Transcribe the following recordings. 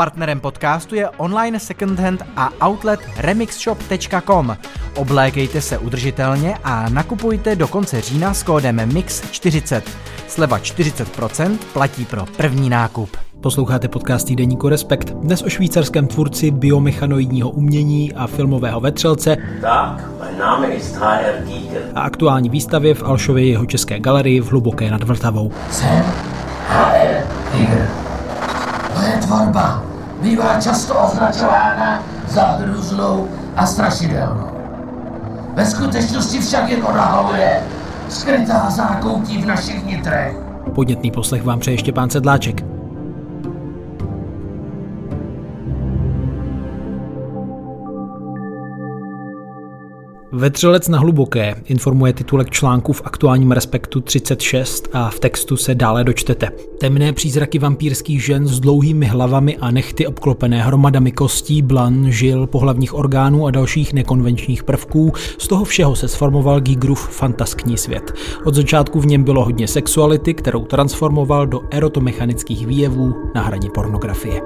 Partnerem podcastu je online secondhand a outlet remixshop.com. Oblékejte se udržitelně a nakupujte do konce října s kódem MIX40. Sleva 40% platí pro první nákup. Posloucháte podcast týdeníku Respekt. Dnes o švýcarském tvůrci biomechanoidního umění a filmového vetřelce. Tak. A aktuální výstavě v Alšově jeho české galerii v Hluboké nad Vltavou. Jsem HR Giger. Moje tvorba bývá často označována za hrůznou a strašidelnou. Ve skutečnosti však jen odhaluje skrytá zákoutí v našich nitrech. Podnětný poslech vám přeje Štěpán Sedláček. Vetřelec na hluboké informuje titulek článku v aktuálním Respektu 36 a v textu se dále dočtete. Temné přízraky vampírských žen s dlouhými hlavami a nechty obklopené hromadami kostí, blan, žil, pohlavních orgánů a dalších nekonvenčních prvků, z toho všeho se sformoval Gigrův fantaskní svět. Od začátku v něm bylo hodně sexuality, kterou transformoval do erotomechanických výjevů na hraně pornografie.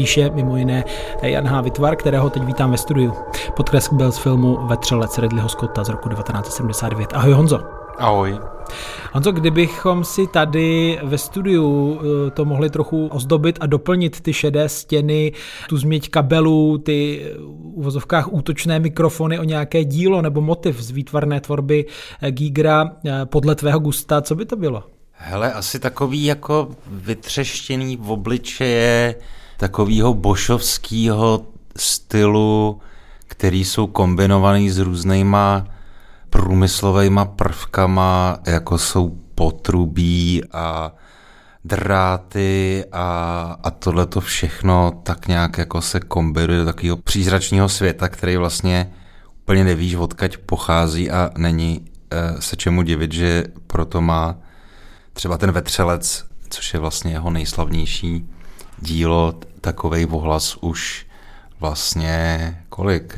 Píše mimo jiné Jan H. Vytvar, kterého teď vítám ve studiu. Podkresk byl z filmu Vetřelec Ridleyho Scotta z roku 1979. Ahoj Honzo. Ahoj. Honzo, kdybychom si tady ve studiu eh, to mohli trochu ozdobit a doplnit ty šedé stěny, tu změť kabelů, ty eh, v uvozovkách útočné mikrofony o nějaké dílo nebo motiv z výtvarné tvorby eh, Gigra podle tvého gusta, co by to bylo? Hele, asi takový jako vytřeštěný v obličeje, takového bošovského stylu, který jsou kombinovaný s různýma průmyslovými prvkama, jako jsou potrubí a dráty a, a tohle to všechno tak nějak jako se kombinuje do takového přízračního světa, který vlastně úplně nevíš, odkaď pochází a není e, se čemu divit, že proto má třeba ten vetřelec, což je vlastně jeho nejslavnější dílo, takovej ohlas už vlastně kolik?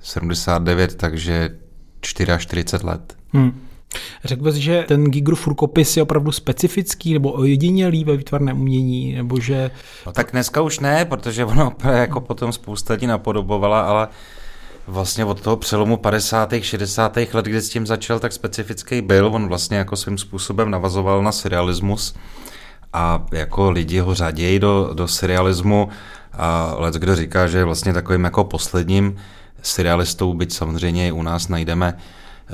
79, eh, takže 44 let. Hmm. Řekl bys, že ten Gigru furkopis je opravdu specifický nebo ojedinělý ve výtvarném umění, nebo že... No, tak dneska už ne, protože ono jako potom spousta lidí napodobovala, ale vlastně od toho přelomu 50. 60. let, kdy s tím začal, tak specifický byl. On vlastně jako svým způsobem navazoval na surrealismus a jako lidi ho řadějí do, do surrealismu a let kdo říká, že je vlastně takovým jako posledním surrealistou, byť samozřejmě u nás najdeme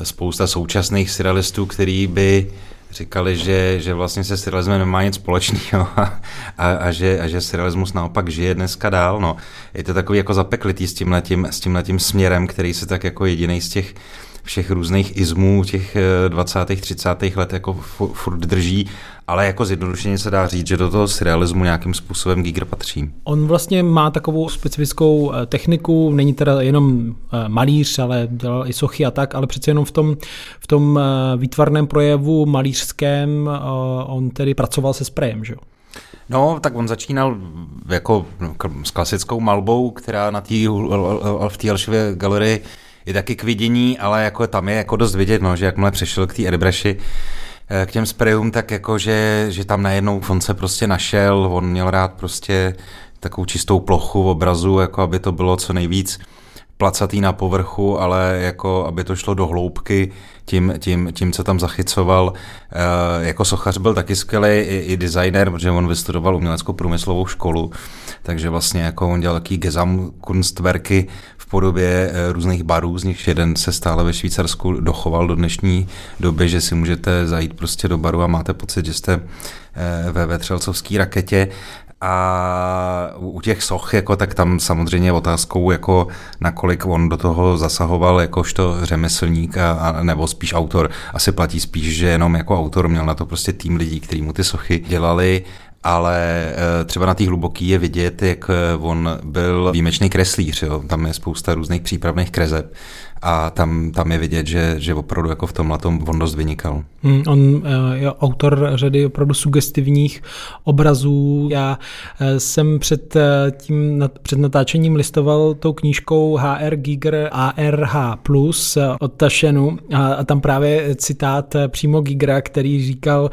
spousta současných surrealistů, který by říkali, že, že vlastně se surrealismem nemá nic společného a, a, a, že, a že surrealismus naopak žije dneska dál. No. Je to takový jako zapeklitý s tímhletím, s tímhletím směrem, který se tak jako jediný z těch všech různých izmů těch 20. Eh, 30. let jako furt drží, ale jako zjednodušeně se dá říct, že do toho surrealismu nějakým způsobem Giger patří. On vlastně má takovou specifickou eh, techniku, není teda jenom eh, malíř, ale dělal i sochy a tak, ale přece jenom v tom, v tom výtvarném projevu malířském on tedy pracoval se sprejem, že jo? No, tak on začínal jako s klasickou malbou, která na tý, v té Alšově galerii je taky k vidění, ale jako tam je jako dost vidět, no, že jakmile přešel k té airbrushy, eh, k těm sprayům, tak jako, že, že tam najednou on se prostě našel, on měl rád prostě takovou čistou plochu obrazu, jako aby to bylo co nejvíc placatý na povrchu, ale jako aby to šlo do hloubky tím, tím, tím co tam zachycoval. E, jako sochař byl taky skvělý i, i designer, protože on vystudoval uměleckou průmyslovou školu, takže vlastně jako on dělal taký Gesamtkunstwerky v podobě e, různých barů, z nich jeden se stále ve Švýcarsku dochoval do dnešní doby, že si můžete zajít prostě do baru a máte pocit, že jste e, ve vetřelcovské raketě a u těch soch, jako, tak tam samozřejmě otázkou, jako nakolik on do toho zasahoval jakožto řemeslník a, a, nebo spíš autor. Asi platí spíš, že jenom jako autor měl na to prostě tým lidí, kteří mu ty sochy dělali ale eh, třeba na té hluboký je vidět, jak eh, on byl výjimečný kreslíř. Jo. Tam je spousta různých přípravných krezeb a tam, tam je vidět, že, že opravdu jako v tomhle tom on dost vynikal. Hmm, on eh, je autor řady opravdu sugestivních obrazů. Já eh, jsem před tím před natáčením listoval tou knížkou HR Giger ARH Plus od Tašenu a tam právě citát přímo Gigera, který říkal,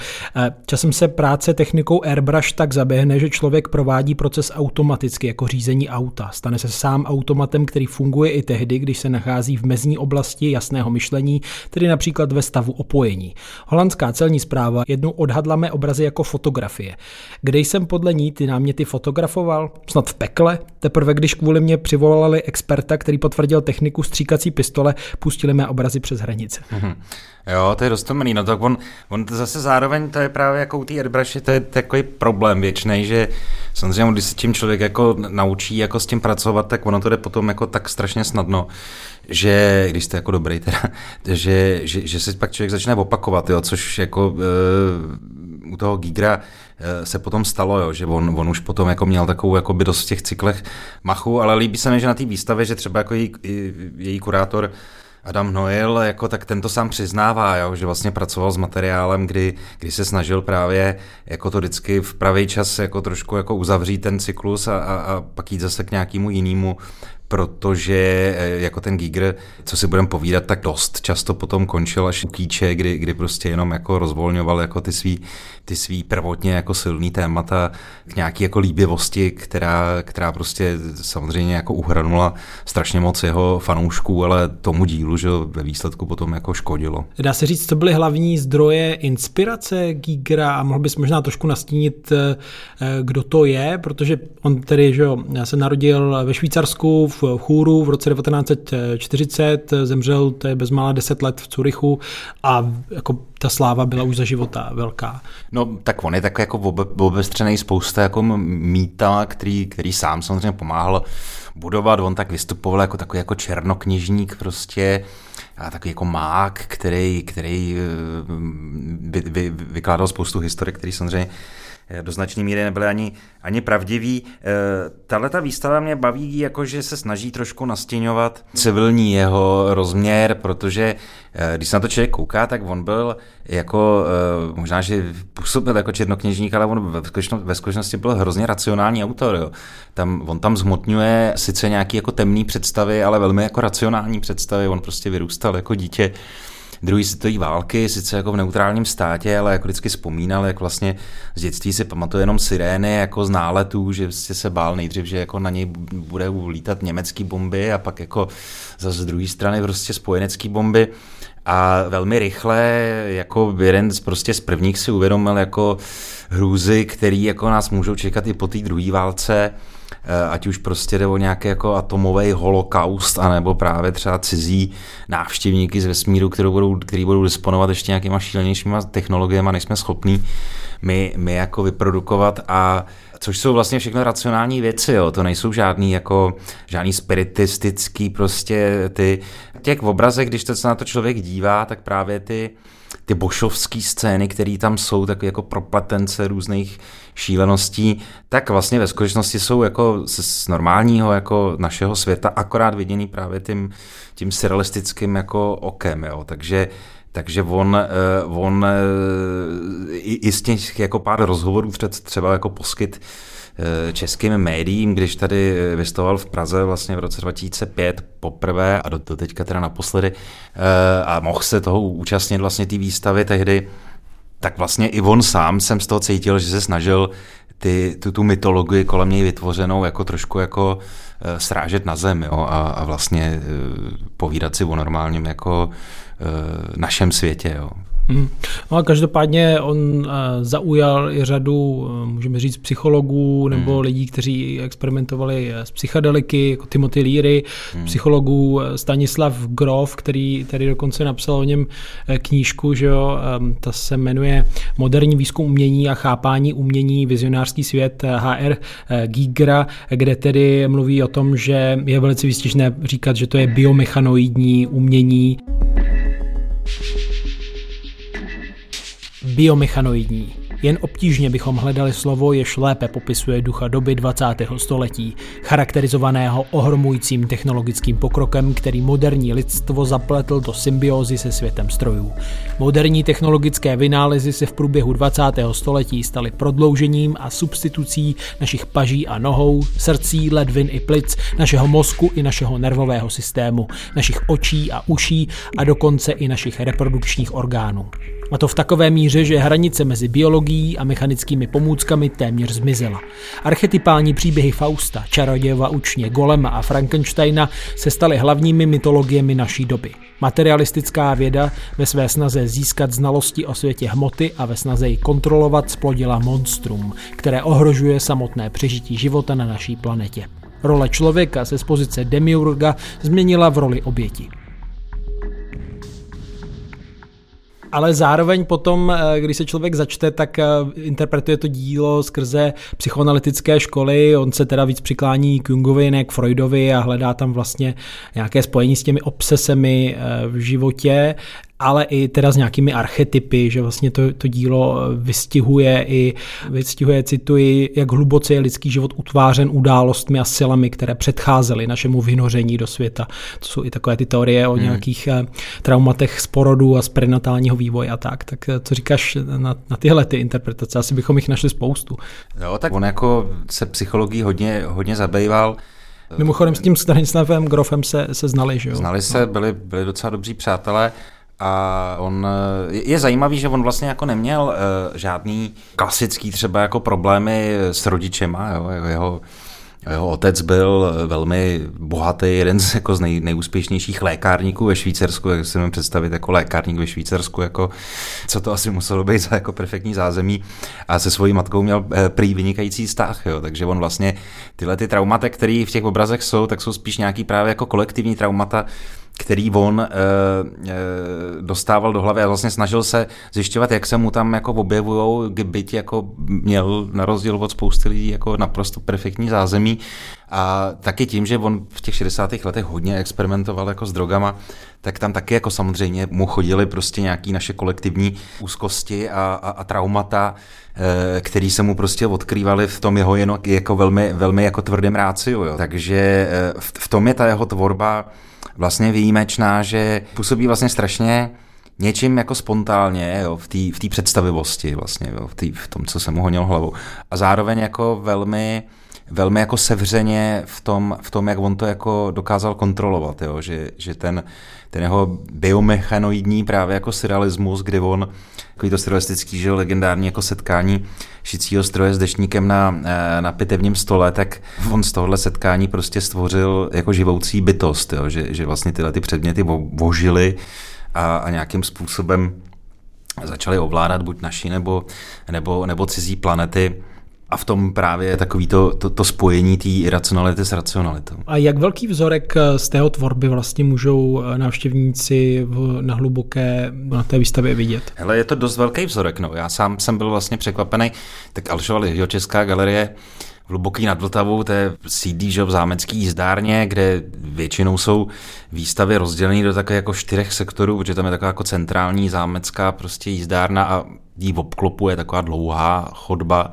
časem se práce technikou airbrush tak zaběhne, že člověk provádí proces automaticky jako řízení auta. Stane se sám automatem, který funguje i tehdy, když se nachází v mezní oblasti jasného myšlení, tedy například ve stavu opojení. Holandská celní zpráva jednou odhadla mé obrazy jako fotografie. Kde jsem podle ní ty náměty fotografoval? Snad v pekle? Teprve když kvůli mě přivolali experta, který potvrdil techniku stříkací pistole, pustili mé obrazy přes hranice. Mm-hmm. Jo, to je dost dobrý, no tak on, on to zase zároveň, to je právě jako u té airbrushi, to je takový problém věčný, že samozřejmě, když se tím člověk jako naučí jako s tím pracovat, tak ono to jde potom jako tak strašně snadno, že když jste jako dobrý teda, že, že, že se pak člověk začne opakovat, jo, což jako uh, u toho Gigra uh, se potom stalo, jo, že on, on už potom jako měl takovou jako by dost v těch cyklech machu, ale líbí se mi, že na té výstavě, že třeba jako její, její kurátor Adam Noel, jako tak tento sám přiznává, jo, že vlastně pracoval s materiálem, kdy, kdy se snažil právě jako to vždycky v pravý čas jako trošku jako uzavřít ten cyklus a, a, a pak jít zase k nějakému jinému protože eh, jako ten Giger, co si budeme povídat, tak dost často potom končil až u kýče, kdy, kdy prostě jenom jako rozvolňoval jako ty svý, ty svý prvotně jako silný témata k nějaký jako líbivosti, která, která prostě samozřejmě jako uhranula strašně moc jeho fanoušků, ale tomu dílu, že ve výsledku potom jako škodilo. Dá se říct, co byly hlavní zdroje inspirace Gigera a mohl bys možná trošku nastínit, eh, kdo to je, protože on tedy, že jo, se narodil ve Švýcarsku, v Chůru v roce 1940, zemřel to je bezmála 10 let v Curychu a jako ta sláva byla už za života velká. No tak on je takový jako obestřený spousta jako mýta, který, který sám samozřejmě pomáhal budovat. On tak vystupoval jako takový jako černokněžník prostě a takový jako mák, který, který eh, vy, vy, vykládal spoustu historik, který samozřejmě Eh, do značné míry nebyly ani, ani pravdivý. Eh, tahle ta výstava mě baví, jako že se snaží trošku nastěňovat civilní jeho rozměr, protože eh, když se na to člověk kouká, tak on byl jako, možná, že působil jako černokněžník, ale on ve skutečnosti, ve skutečnosti byl hrozně racionální autor. Jo. Tam, on tam zhmotňuje sice nějaký jako temný představy, ale velmi jako racionální představy. On prostě vyrůstal jako dítě druhé světové války, sice jako v neutrálním státě, ale jako vždycky vzpomínal, jak vlastně z dětství si pamatuje jenom sirény jako z náletů, že se bál nejdřív, že jako na něj bude lítat německý bomby a pak jako zase z druhé strany prostě spojenecký bomby. A velmi rychle jako jeden z, prostě z prvních si uvědomil jako hrůzy, který jako nás můžou čekat i po té druhé válce, ať už prostě jde o nějaký jako atomový holokaust, anebo právě třeba cizí návštěvníky z vesmíru, který budou, který budou disponovat ještě nějakýma šílenějšíma technologiemi, než jsme schopní my, my jako vyprodukovat a což jsou vlastně všechno racionální věci, jo. to nejsou žádný jako žádný spiritistický prostě ty, těch obrazech, když se na to člověk dívá, tak právě ty ty bošovské scény, které tam jsou, tak jako propletence různých šíleností, tak vlastně ve skutečnosti jsou jako z normálního jako našeho světa akorát viděný právě tím, tím surrealistickým jako okem, jo. Takže takže on, eh, on eh, i, i z těch jako pár rozhovorů třeba jako poskyt českým médiím, když tady eh, vystavoval v Praze vlastně v roce 2005 poprvé a do, do teďka teda naposledy eh, a mohl se toho účastnit vlastně té výstavy tehdy, tak vlastně i on sám jsem z toho cítil, že se snažil ty, tu, tu mytologii kolem něj vytvořenou jako trošku jako srážet na zem jo, a, a vlastně povídat si o normálním jako našem světě. Jo. Hmm. No a každopádně on uh, zaujal i řadu, uh, můžeme říct, psychologů nebo hmm. lidí, kteří experimentovali s psychedeliky, jako Timothy Leary, hmm. psychologů Stanislav Grof, který tady dokonce napsal o něm knížku, že jo, um, ta se jmenuje Moderní výzkum umění a chápání umění, vizionářský svět HR Gigera, kde tedy mluví o tom, že je velice výstižné říkat, že to je biomechanoidní umění biomechanoidní. Jen obtížně bychom hledali slovo, jež lépe popisuje ducha doby 20. století, charakterizovaného ohromujícím technologickým pokrokem, který moderní lidstvo zapletl do symbiózy se světem strojů. Moderní technologické vynálezy se v průběhu 20. století staly prodloužením a substitucí našich paží a nohou, srdcí, ledvin i plic, našeho mozku i našeho nervového systému, našich očí a uší a dokonce i našich reprodukčních orgánů. A to v takové míře, že hranice mezi biologií a mechanickými pomůckami téměř zmizela. Archetypální příběhy Fausta, Čarodějova učně, Golema a Frankensteina se staly hlavními mytologiemi naší doby. Materialistická věda ve své snaze získat znalosti o světě hmoty a ve snaze ji kontrolovat splodila monstrum, které ohrožuje samotné přežití života na naší planetě. Role člověka se z pozice demiurga změnila v roli oběti. Ale zároveň potom, eh, když se člověk začte, tak eh, interpretuje to dílo skrze psychoanalytické školy, on se teda víc přiklání k Jungovi, ne k Freudovi a hledá tam vlastně nějaké spojení s těmi obsesemi eh, v životě ale i teda s nějakými archetypy, že vlastně to, to dílo vystihuje i, vystihuje, cituji, jak hluboce je lidský život utvářen událostmi a silami, které předcházely našemu vynoření do světa. To jsou i takové ty teorie o hmm. nějakých hmm. traumatech z porodu a z prenatálního vývoje a tak. Tak eh, co říkáš na, na tyhle ty interpretace? Asi bychom jich našli spoustu. Jo, tak on jako se psychologií hodně, hodně zabýval. Mimochodem s tím Stanislavem Grofem se, se znali, že jo? Znali se, byli, byli docela dobří přátelé. A on, je zajímavý, že on vlastně jako neměl uh, žádný klasický třeba jako problémy s rodičema, jo, jeho, jeho otec byl velmi bohatý, jeden z, jako z nej, nejúspěšnějších lékárníků ve Švýcarsku, jak si představit jako lékárník ve Švýcarsku, jako, co to asi muselo být za jako perfektní zázemí. A se svojí matkou měl eh, prý vynikající vztah, jo, takže on vlastně tyhle ty traumata, které v těch obrazech jsou, tak jsou spíš nějaký právě jako kolektivní traumata, který on e, e, dostával do hlavy a vlastně snažil se zjišťovat, jak se mu tam jako objevují, byť jako měl na rozdíl od spousty lidí jako naprosto perfektní zázemí a taky tím, že on v těch 60. letech hodně experimentoval jako s drogama, tak tam taky jako samozřejmě mu chodili prostě nějaký naše kolektivní úzkosti a, a, a traumata, e, který se mu prostě odkrývali v tom jeho jen jako velmi, velmi jako tvrdém ráciu. Jo. Takže e, v, v tom je ta jeho tvorba vlastně výjimečná, že působí vlastně strašně něčím jako spontánně jo, v té v představivosti vlastně, jo, v, tý, v tom, co se mu honil hlavou. A zároveň jako velmi velmi jako sevřeně v tom, v tom, jak on to jako dokázal kontrolovat, jo? Že, že ten, ten jeho biomechanoidní právě jako surrealismus, kdy on, takový to surrealistický, že legendární jako setkání šicího stroje s dešníkem na, eh, na pitevním stole, tak on z tohohle setkání prostě stvořil jako živoucí bytost, jo? Že, že vlastně tyhle ty předměty vožily a, a nějakým způsobem začaly ovládat buď naši nebo, nebo, nebo cizí planety a v tom právě je takový to, to, to spojení té iracionality s racionalitou. A jak velký vzorek eh, z tého tvorby vlastně můžou eh, návštěvníci v, na hluboké na té výstavě vidět? Hele, je to dost velký vzorek. No. Já sám jsem byl vlastně překvapený. Tak Alšova Česká galerie v Hluboký nad Vltavou, to je CD že v zámecký jízdárně, kde většinou jsou výstavy rozdělené do takové jako čtyřech sektorů, protože tam je taková jako centrální zámecká prostě jízdárna a jí v obklopu je taková dlouhá chodba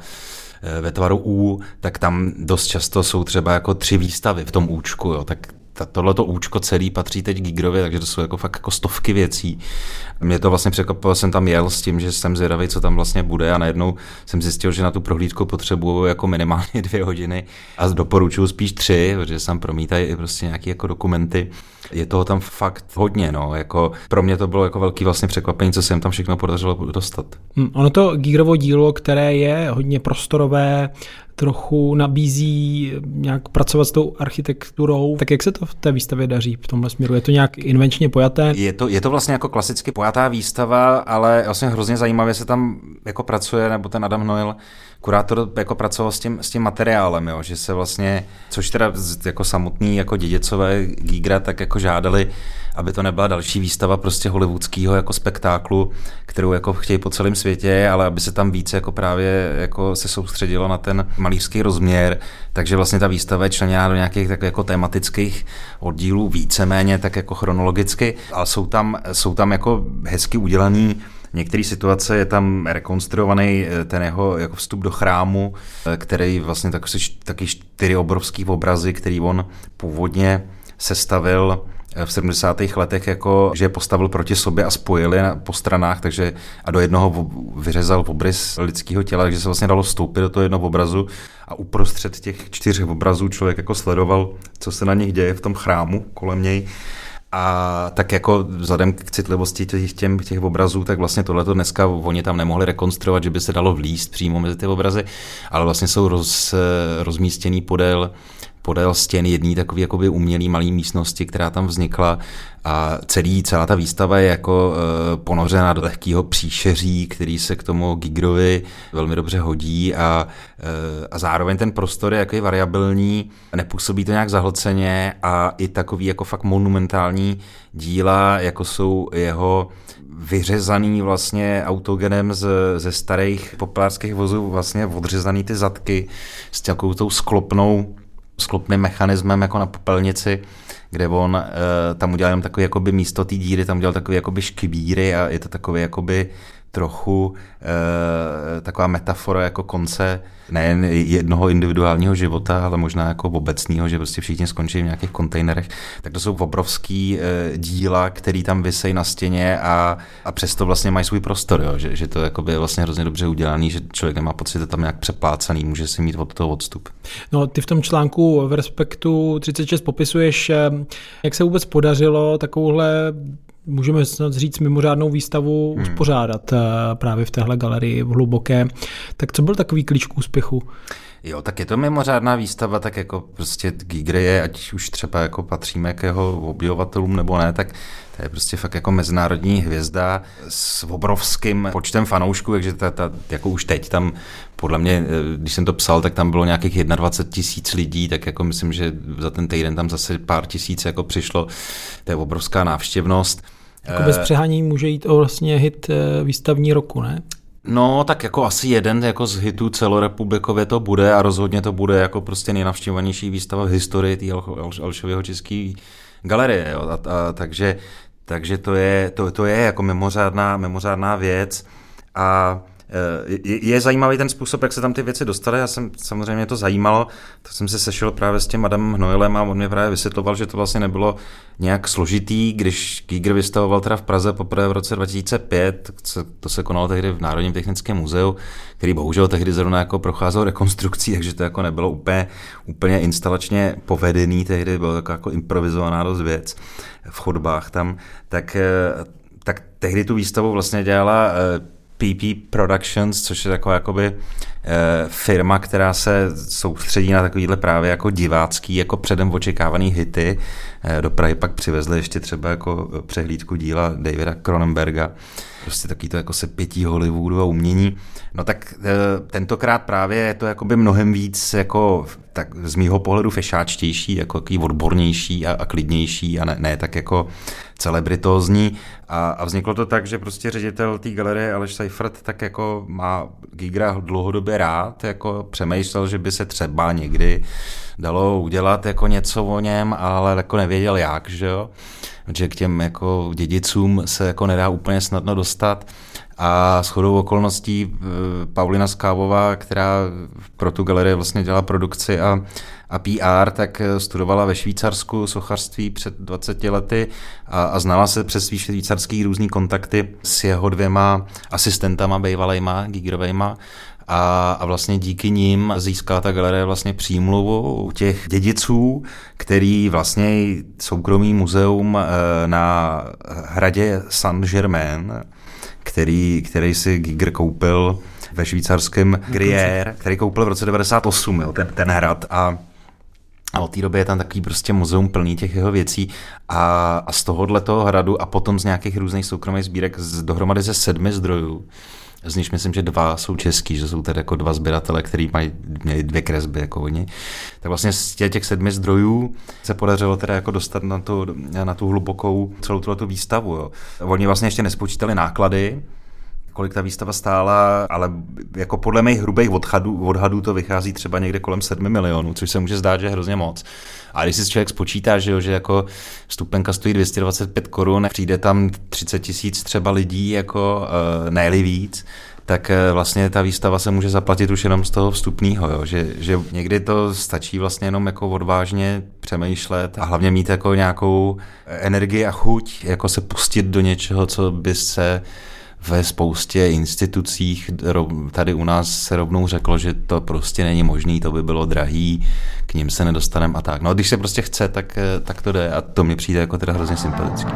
ve tvaru U, tak tam dost často jsou třeba jako tři výstavy v tom účku, jo, tak tohleto účko celý patří teď Gigrovi, takže to jsou jako fakt jako stovky věcí. Mě to vlastně překvapilo, jsem tam jel s tím, že jsem zvědavý, co tam vlastně bude a najednou jsem zjistil, že na tu prohlídku potřebuju jako minimálně dvě hodiny a doporučuju spíš tři, protože tam promítají i prostě nějaké jako dokumenty. Je toho tam fakt hodně, no, jako pro mě to bylo jako velký vlastně překvapení, co se jim tam všechno podařilo dostat. Hmm, ono to Gigrovo dílo, které je hodně prostorové, trochu nabízí nějak pracovat s tou architekturou. Tak jak se to v té výstavě daří v tomhle směru? Je to nějak invenčně pojaté? Je to, je to vlastně jako klasicky pojatá výstava, ale vlastně hrozně zajímavě se tam jako pracuje, nebo ten Adam Noel kurátor jako pracoval s tím, s tím materiálem, jo, že se vlastně, což teda jako samotný jako dědicové Gigra tak jako žádali, aby to nebyla další výstava prostě hollywoodského jako spektáklu, kterou jako chtějí po celém světě, ale aby se tam více jako právě jako se soustředilo na ten malířský rozměr, takže vlastně ta výstava je členěná do nějakých tak jako tematických oddílů víceméně tak jako chronologicky, ale jsou tam, jsou tam jako hezky udělaný některé situace je tam rekonstruovaný eh, ten jeho jako vstup do chrámu, eh, který vlastně tak, taky čtyři obrovský obrazy, který on původně sestavil v 70. letech, jako, že je postavil proti sobě a spojili po stranách, takže a do jednoho vyřezal obrys lidského těla, takže se vlastně dalo vstoupit do toho jednoho obrazu a uprostřed těch čtyř obrazů člověk jako sledoval, co se na nich děje v tom chrámu kolem něj. A tak jako vzhledem k citlivosti těch, těm, těch obrazů, tak vlastně tohleto dneska oni tam nemohli rekonstruovat, že by se dalo vlíst přímo mezi ty obrazy, ale vlastně jsou roz, rozmístěný podél podél stěn jedný takový jakoby umělý malý místnosti, která tam vznikla. A celý, celá ta výstava je jako e, ponořena do lehkého příšeří, který se k tomu Gigrovi velmi dobře hodí. A, e, a zároveň ten prostor je jaký variabilní, nepůsobí to nějak zahlceně a i takový jako fakt monumentální díla, jako jsou jeho vyřezaný vlastně autogenem z, ze starých populárských vozů vlastně odřezaný ty zadky s takovou tou sklopnou sklopným mechanismem jako na popelnici, kde on uh, tam udělal jenom takový jakoby místo té díry, tam udělal takový jakoby škvíry a je to takový jakoby trochu e, taková metafora jako konce nejen jednoho individuálního života, ale možná jako obecného, že prostě všichni skončí v nějakých kontejnerech, tak to jsou obrovský e, díla, které tam vysejí na stěně a, a přesto vlastně mají svůj prostor, jo? Že, že to je vlastně hrozně dobře udělaný, že člověk nemá pocit, že tam nějak přeplácaný, může si mít od toho odstup. No, ty v tom článku v Respektu 36 popisuješ, jak se vůbec podařilo takovouhle můžeme snad říct, mimořádnou výstavu hmm. uspořádat eh, právě v téhle galerii v Hluboké. Tak co byl takový klíč k úspěchu? Jo, tak je to mimořádná výstava, tak jako prostě Giger je, ať už třeba jako patříme k jeho objevovatelům nebo ne, tak to je prostě fakt jako mezinárodní hvězda s obrovským počtem fanoušků, takže ta, ta, jako už teď tam, podle mě, eh, když jsem to psal, tak tam bylo nějakých 21 tisíc lidí, tak jako myslím, že za ten týden tam zase pár tisíc jako přišlo, to je obrovská návštěvnost. Jako bez eh, přehání může jít o vlastně hit eh, výstavní roku, ne? No, tak jako asi jeden jako z hitů celorepublikově to bude a rozhodně to bude jako prostě nejnavštěvovanější výstava v historii té Alšového české galerie. Jo. A, a, takže, takže to je, to, to je jako mimořádná, mimořádná věc a je, je zajímavý ten způsob, jak se tam ty věci dostaly. Já jsem samozřejmě to zajímalo, to jsem se sešel právě s tím Adamem Hnojilem a on mě právě vysvětloval, že to vlastně nebylo nějak složitý, když Giger vystavoval teda v Praze poprvé v roce 2005, to se konalo tehdy v Národním technickém muzeu, který bohužel tehdy zrovna jako procházel rekonstrukcí, takže to jako nebylo úplně, úplně instalačně povedený, tehdy. Bylo jako, jako improvizovaná dost věc v chodbách tam, tak eh, tak tehdy tu výstavu vlastně dělala eh, PP Productions, což je taková jakoby firma, která se soustředí na takovýhle právě jako divácký, jako předem očekávaný hity. E, do Prahy pak přivezli ještě třeba jako přehlídku díla Davida Cronenberga, prostě taky to jako se pětí Hollywoodu a umění. No tak tentokrát právě je to jakoby mnohem víc jako tak z mýho pohledu fešáčtější, jako jaký odbornější a, a klidnější a ne, ne tak jako celebritózní. A, a vzniklo to tak, že prostě ředitel té galerie Aleš Seifert tak jako má Gigra dlouhodobě rád, jako přemýšlel, že by se třeba někdy dalo udělat jako něco o něm, ale jako nevěděl jak, že jo. Že k těm jako dědicům se jako nedá úplně snadno dostat. A s chodou okolností eh, Paulina Skávová, která pro tu galerii vlastně dělá produkci a, a PR, tak eh, studovala ve Švýcarsku sochařství před 20 lety a, a znala se přes svý švýcarský různý kontakty s jeho dvěma asistentama bývalejma, Gigerovejma a, a vlastně díky nim získala ta galerie vlastně přímluvu těch dědiců, který vlastně soukromý muzeum eh, na hradě Saint-Germain který, který si Giger koupil ve švýcarském Gruyère, který koupil v roce 98, jo, ten, ten hrad. A a od té doby je tam takový prostě muzeum plný těch jeho věcí. A, a z tohohle toho hradu a potom z nějakých různých soukromých sbírek z, dohromady ze sedmi zdrojů z nich myslím, že dva jsou český, že jsou tedy jako dva sběratele, který mají měli dvě kresby jako oni. Tak vlastně z těch sedmi zdrojů se podařilo teda jako dostat na tu, na tu hlubokou celou tu výstavu. Jo. Oni vlastně ještě nespočítali náklady, kolik ta výstava stála, ale jako podle mých hrubých odhadů, odhadů to vychází třeba někde kolem 7 milionů, což se může zdát, že je hrozně moc. A když si člověk spočítá, že, jo, že jako vstupenka stojí 225 korun, přijde tam 30 tisíc třeba lidí, jako uh, ne víc, tak eh, vlastně ta výstava se může zaplatit už jenom z toho vstupního, že, že někdy to stačí vlastně jenom jako odvážně přemýšlet a hlavně mít jako nějakou energii a chuť, jako se pustit do něčeho, co by se ve spoustě institucích tady u nás se rovnou řeklo, že to prostě není možný, to by bylo drahý, k ním se nedostaneme a tak. No a když se prostě chce, tak, eh, tak to jde a to mi přijde jako teda hrozně sympatický.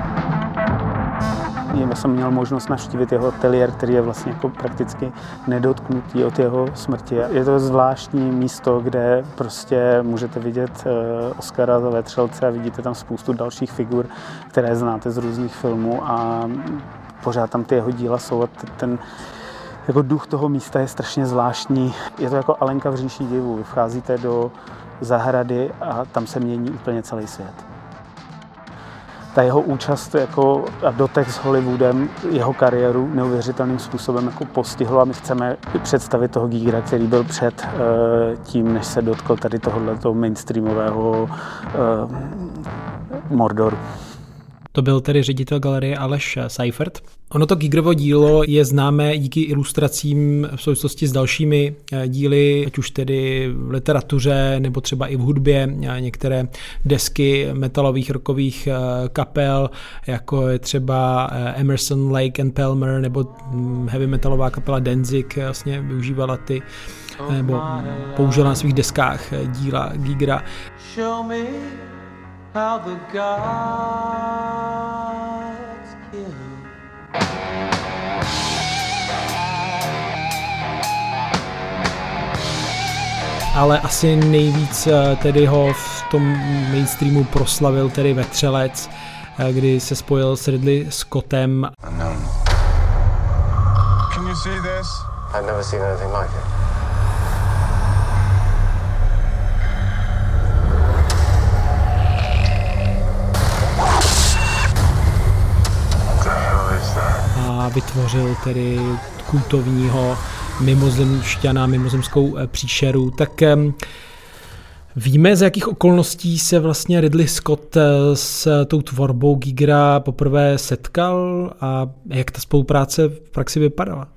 Já jsem měl možnost navštívit jeho ateliér, který je vlastně jako prakticky nedotknutý od jeho smrti. Je to zvláštní místo, kde prostě můžete vidět eh, Oscara za vetřelce a vidíte tam spoustu dalších figur, které znáte z různých filmů a pořád tam ty jeho díla jsou a ten jako duch toho místa je strašně zvláštní. Je to jako Alenka v říši divu. Vcházíte do zahrady a tam se mění úplně celý svět ta jeho účast jako a dotek s Hollywoodem jeho kariéru neuvěřitelným způsobem jako postihlo a my chceme představit toho Gigra, který byl před uh, tím, než se dotkl tady tohoto mainstreamového uh, Mordoru. To byl tedy ředitel galerie Aleš Seifert. Ono to Gigrovo dílo je známé díky ilustracím v souvislosti s dalšími eh, díly, ať už tedy v literatuře nebo třeba i v hudbě. Některé desky metalových rokových eh, kapel, jako je třeba eh, Emerson, Lake and Palmer nebo hm, heavy metalová kapela Danzig vlastně využívala ty nebo použila na svých deskách díla Gigra. Show me how the gods kill. ale asi nejvíc eh, tedy ho v tom mainstreamu proslavil tedy Vetřelec, eh, kdy se spojil s Ridley Scottem. Can you see this? I've never seen anything like it. Vytvořil tedy kultovního mimozemšťana, mimozemskou eh, příšeru, tak Víme, z jakých okolností se vlastně Ridley Scott eh, s tou tvorbou Gigra poprvé setkal a jak ta spolupráce v praxi vypadala?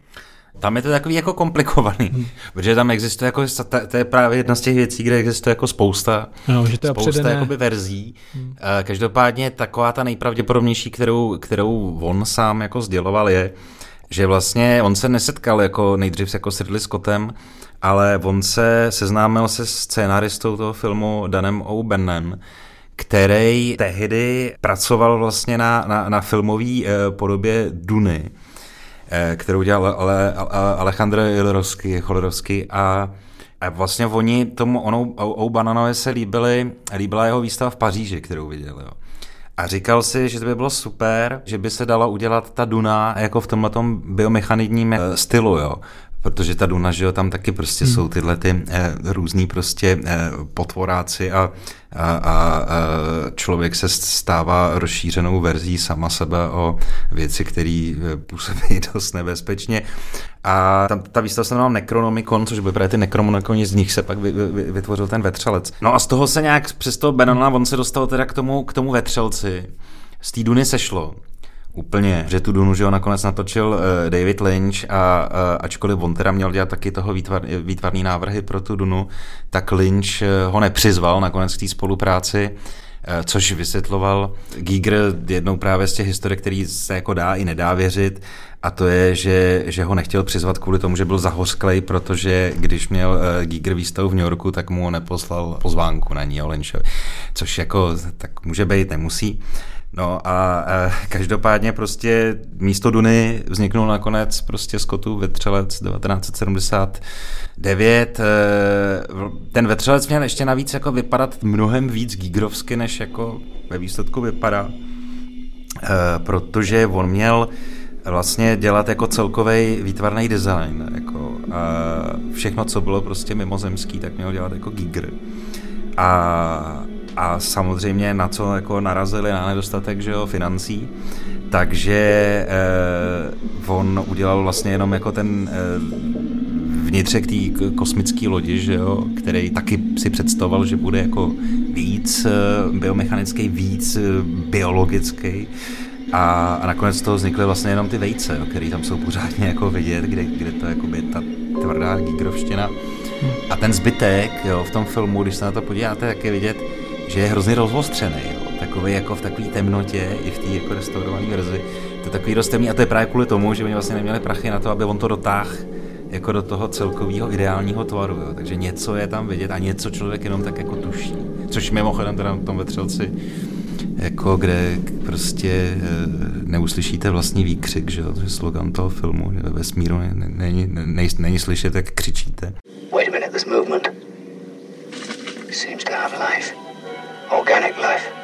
Tam je to takový jako komplikovaný, hmm. protože tam existuje jako, to je právě jedna z těch věcí, kde existuje jako spousta, no, že to je spousta jakoby verzí. Hmm. Eh, každopádně taková ta nejpravděpodobnější, kterou, kterou on sám jako sděloval je, že vlastně on se nesetkal jako nejdřív jako s Ridley Scottem, ale on se seznámil se scénaristou toho filmu Danem O'Bannon, který tehdy pracoval vlastně na, na, na filmové eh, podobě Duny, kterou dělal ale, ale, Alejandro Jodorowsky, Cholerovsky a a vlastně oni tomu onou O'Bannanovi se líbily, líbila jeho výstava v Paříži, kterou viděl. Jo. A říkal si, že to by bylo super, že by se dala udělat ta Duna jako v tomhle biomechanickém eh, stylu, jo protože ta Duna, že jo, tam taky prostě hmm. jsou tyhle ty eh, různý prostě eh, potvoráci a, a, a, člověk se stává rozšířenou verzí sama sebe o věci, které eh, působí dost nebezpečně. A tam ta výstava se jmenovala Necronomicon, což byly právě ty Necronomiconi, z nich se pak vy, vy, vytvořil ten vetřelec. No a z toho se nějak přes toho Benona, on se dostal teda k tomu, k tomu vetřelci. Z té Duny sešlo úplně, že tu Dunu, že ho nakonec natočil uh, David Lynch a uh, ačkoliv on teda měl dělat taky toho výtvar, výtvarný návrhy pro tu Dunu, tak Lynch uh, ho nepřizval nakonec k té spolupráci, což vysvětloval Giger jednou právě z těch historiek, který se jako dá i nedá věřit, a to je, že, že ho nechtěl přizvat kvůli tomu, že byl zahořklej, protože když měl Giger výstavu v New Yorku, tak mu neposlal pozvánku na ní o Lynchovi. Což jako tak může být, nemusí. No a, a každopádně prostě místo Duny vzniknul nakonec prostě Skotu vetřelec 1979. Eh, ten vetřelec měl ještě navíc jako vypadat mnohem víc gigrovsky, než jako ve výsledku vypadá. Eh, protože on měl vlastně dělat jako celkový výtvarný design. Jako, a všechno, co bylo prostě mimozemský, tak měl dělat jako gigr. A a samozřejmě na co jako narazili na nedostatek že jo, financí, takže eh, on udělal vlastně jenom jako ten eh, vnitřek té kosmické lodi, že jo, který taky si představoval, že bude jako víc eh, biomechanický, víc eh, biologický. A, a nakonec z toho vznikly vlastně jenom ty vejce, jo, které tam jsou pořádně jako vidět, kde, kde to jako je ta tvrdá gigrovština. A ten zbytek jo, v tom filmu, když se na to podíváte, tak je vidět, že je hrozně rozostřený. Jo. Takový jako v takové temnotě, i v té jako restaurované verzi. To je takový dost a to je právě kvůli tomu, že oni vlastně neměli prachy na to, aby on to dotáhl jako do toho celkového ideálního tvaru. Jo. Takže něco je tam vidět a něco člověk jenom tak jako tuší. Což mimochodem teda v tom vetřelci jako kde prostě e, neuslyšíte vlastní výkřik, že to je slogan toho filmu, že ve vesmíru není, není, není slyšet, jak křičíte. Wait a minute, this movement seems to have life. Organic life.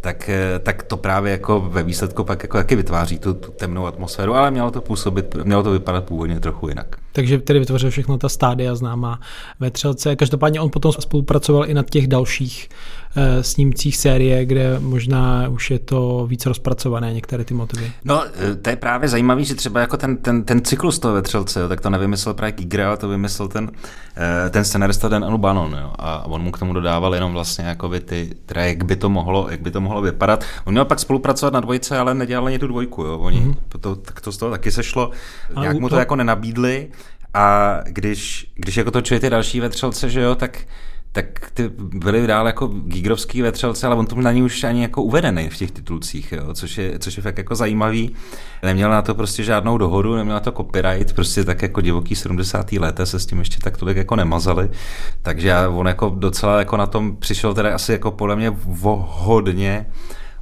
tak, eh, tak to právě jako ve výsledku pak jako taky vytváří tu, tu temnou atmosféru, ale mělo to působit, mělo to vypadat původně trochu jinak. Takže tedy vytvořil všechno ta stádia známá ve Třelce. Každopádně on potom spolupracoval i na těch dalších snímcích série, kde možná už je to víc rozpracované některé ty motivy. No, eh, to je právě zajímavý, že třeba jako ten, ten, ten cyklus toho ve Třelce, jo, tak to nevymyslel právě Giger, ale to vymyslel ten, ten scenarista Dan Anubanon, jo, a on mu k tomu dodával jenom vlastně jako by ty, teda jak by to mohlo, jak by to mohlo vypadat. On měl pak spolupracovat na dvojce, ale nedělal ani tu dvojku, jo. Oni, mm-hmm. to, tak to z toho taky sešlo. Nějak mu to, to jako nenabídli a když, když jako točili další vetřelce, že jo, tak tak ty byly dál jako gigrovský vetřelce, ale on to na ní už ani jako uvedený v těch titulcích, jo, což, je, což je fakt jako zajímavý. Neměl na to prostě žádnou dohodu, neměl na to copyright, prostě tak jako divoký 70. léta se s tím ještě tak tolik jako nemazali, takže on jako docela jako na tom přišel teda asi jako podle mě hodně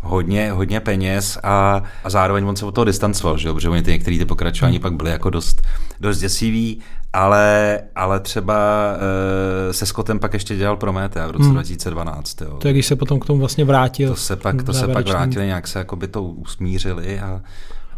hodně, hodně peněz a, a zároveň on se od toho distancoval, že jo? protože oni ty některé ty pokračování hmm. pak byly jako dost, dost děsivý, ale, ale třeba e, se Scottem pak ještě dělal Prometea v roce hmm. 2012. Jo. To je, když se potom k tomu vlastně vrátil. To se pak, to se pak vrátili, nějak se jako by to usmířili a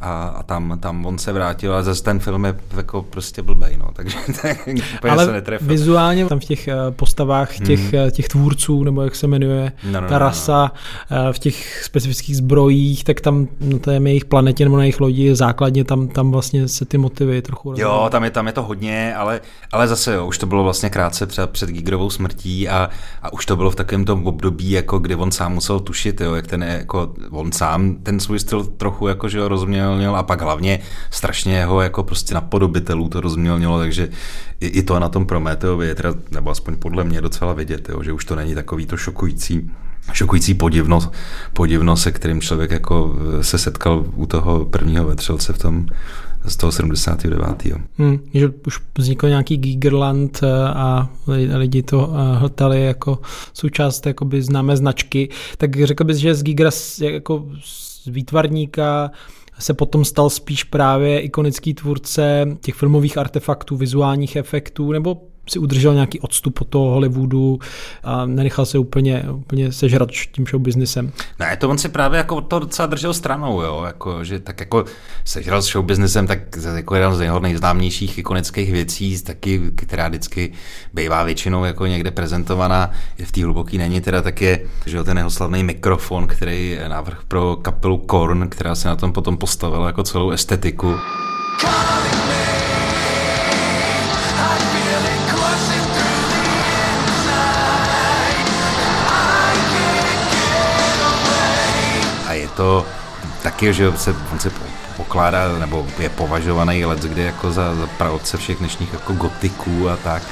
a, a tam, tam on se vrátil, ale zase ten film je jako prostě blbej, no, takže úplně ale se netrefil. vizuálně tam v těch eh, postavách těch, mm. těch tvůrců, nebo jak se jmenuje, no, no, ta no, rasa, no, no. v těch specifických zbrojích, tak tam na té jejich planetě nebo na jejich lodi základně tam, tam vlastně se ty motivy trochu Jo, tam je, tam je to hodně, ale, ale zase jo, už to bylo vlastně krátce před, před Gigerovou smrtí a, a už to bylo v takovém tom období, jako kdy on sám musel tušit, jo, jak ten, jako on sám ten svůj styl trochu jako, že jo, rozuměl rozmělnil a pak hlavně strašně jeho jako prostě napodobitelů to rozmělnilo, takže i, i to na tom Prometeovi je teda, nebo aspoň podle mě docela vidět, jo, že už to není takový to šokující šokující podivno, podivno, se kterým člověk jako eh, se setkal u toho prvního vetřelce v tom z toho 79. Hmm, že už vznikl nějaký Gigerland eh, a lidi to eh, hltali jako součást známé značky, tak řekl bys, že z Gigera jako z výtvarníka se potom stal spíš právě ikonický tvůrce těch filmových artefaktů, vizuálních efektů, nebo si udržel nějaký odstup od toho Hollywoodu a nenechal se úplně, úplně sežrat tím show businessem. Ne, to on si právě jako to docela držel stranou, jo, jako, že tak jako sežral s show businessem, tak jako jeden z jeho nejznámějších ikonických věcí, taky, která vždycky bývá většinou jako někde prezentovaná, je v té hluboký není teda, tak je, že ten jeho slavný mikrofon, který je návrh pro kapelu Korn, která se na tom potom postavila jako celou estetiku. Calling to taky, že se, on se pokládá, nebo je považovaný let kdy jako za, za pravce všech dnešních jako gotiků a tak,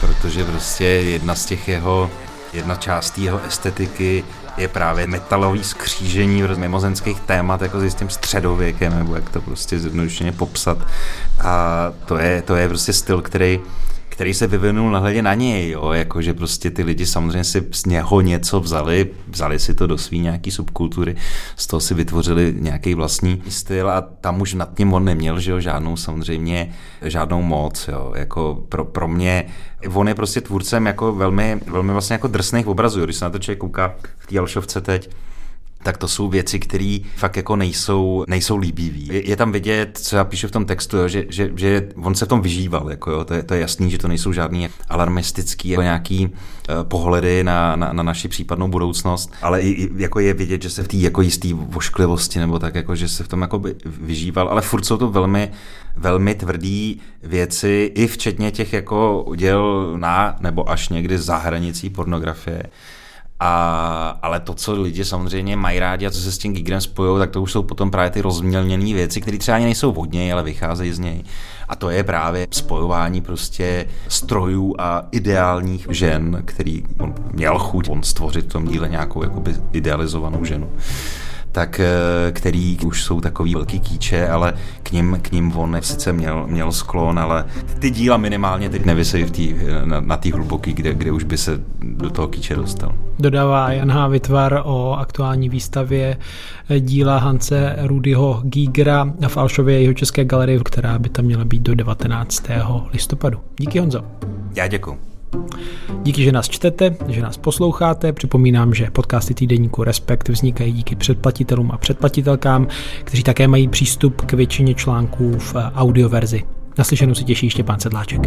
protože prostě jedna z těch jeho, jedna část jeho estetiky je právě metalový skřížení mimozenských témat jako s tím středověkem, nebo jak to prostě zjednodušeně popsat. A to je, to je prostě styl, který který se vyvinul nahledě na něj, jo, jakože prostě ty lidi samozřejmě si z něho něco vzali, vzali si to do svý nějaký subkultury, z toho si vytvořili nějaký vlastní styl a tam už nad tím on neměl, že jo, žádnou samozřejmě, žádnou moc, jo, jako pro, pro mě, on je prostě tvůrcem jako velmi, velmi vlastně jako drsných obrazů, když se na to člověk kouká v té Alšovce teď, tak to jsou věci, které fakt jako nejsou, nejsou líbivý. Je, je, tam vidět, co já píšu v tom textu, jo, že, že, že, on se v tom vyžíval, jako jo, to, je, to je jasný, že to nejsou žádný alarmistický jako nějaký uh, pohledy na, na, na naši případnou budoucnost, ale i, jako je vidět, že se v té jako jistý vošklivosti nebo tak, jako, že se v tom jako vyžíval, ale furt jsou to velmi, velmi tvrdý věci, i včetně těch jako děl na nebo až někdy za hranicí pornografie. A, ale to, co lidi samozřejmě mají rádi a co se s tím Gigrem spojují, tak to už jsou potom právě ty rozmělněné věci, které třeba ani nejsou od něj, ale vycházejí z něj. A to je právě spojování prostě strojů a ideálních žen, který on měl chuť on stvořit v tom díle nějakou jakoby idealizovanou ženu tak eh, který už jsou takový velký kýče, ale k ním, k ním on sice měl, měl sklon, ale ty díla minimálně teď nevysejí v tý, na, na té hluboký, kde, kde už by se do toho kýče dostal. Dodává Jan H. Vytvar o aktuální výstavě díla Hance Rudyho Gígra v Alšově jeho české galerii, která by tam měla být do 19. listopadu. Díky Honzo. Já děkuji. Díky, že nás čtete, že nás posloucháte. Připomínám, že podcasty týdeníku Respekt vznikají díky předplatitelům a předplatitelkám, kteří také mají přístup k většině článků v audioverzi. Naslyšenou si těší Štěpán Sedláček.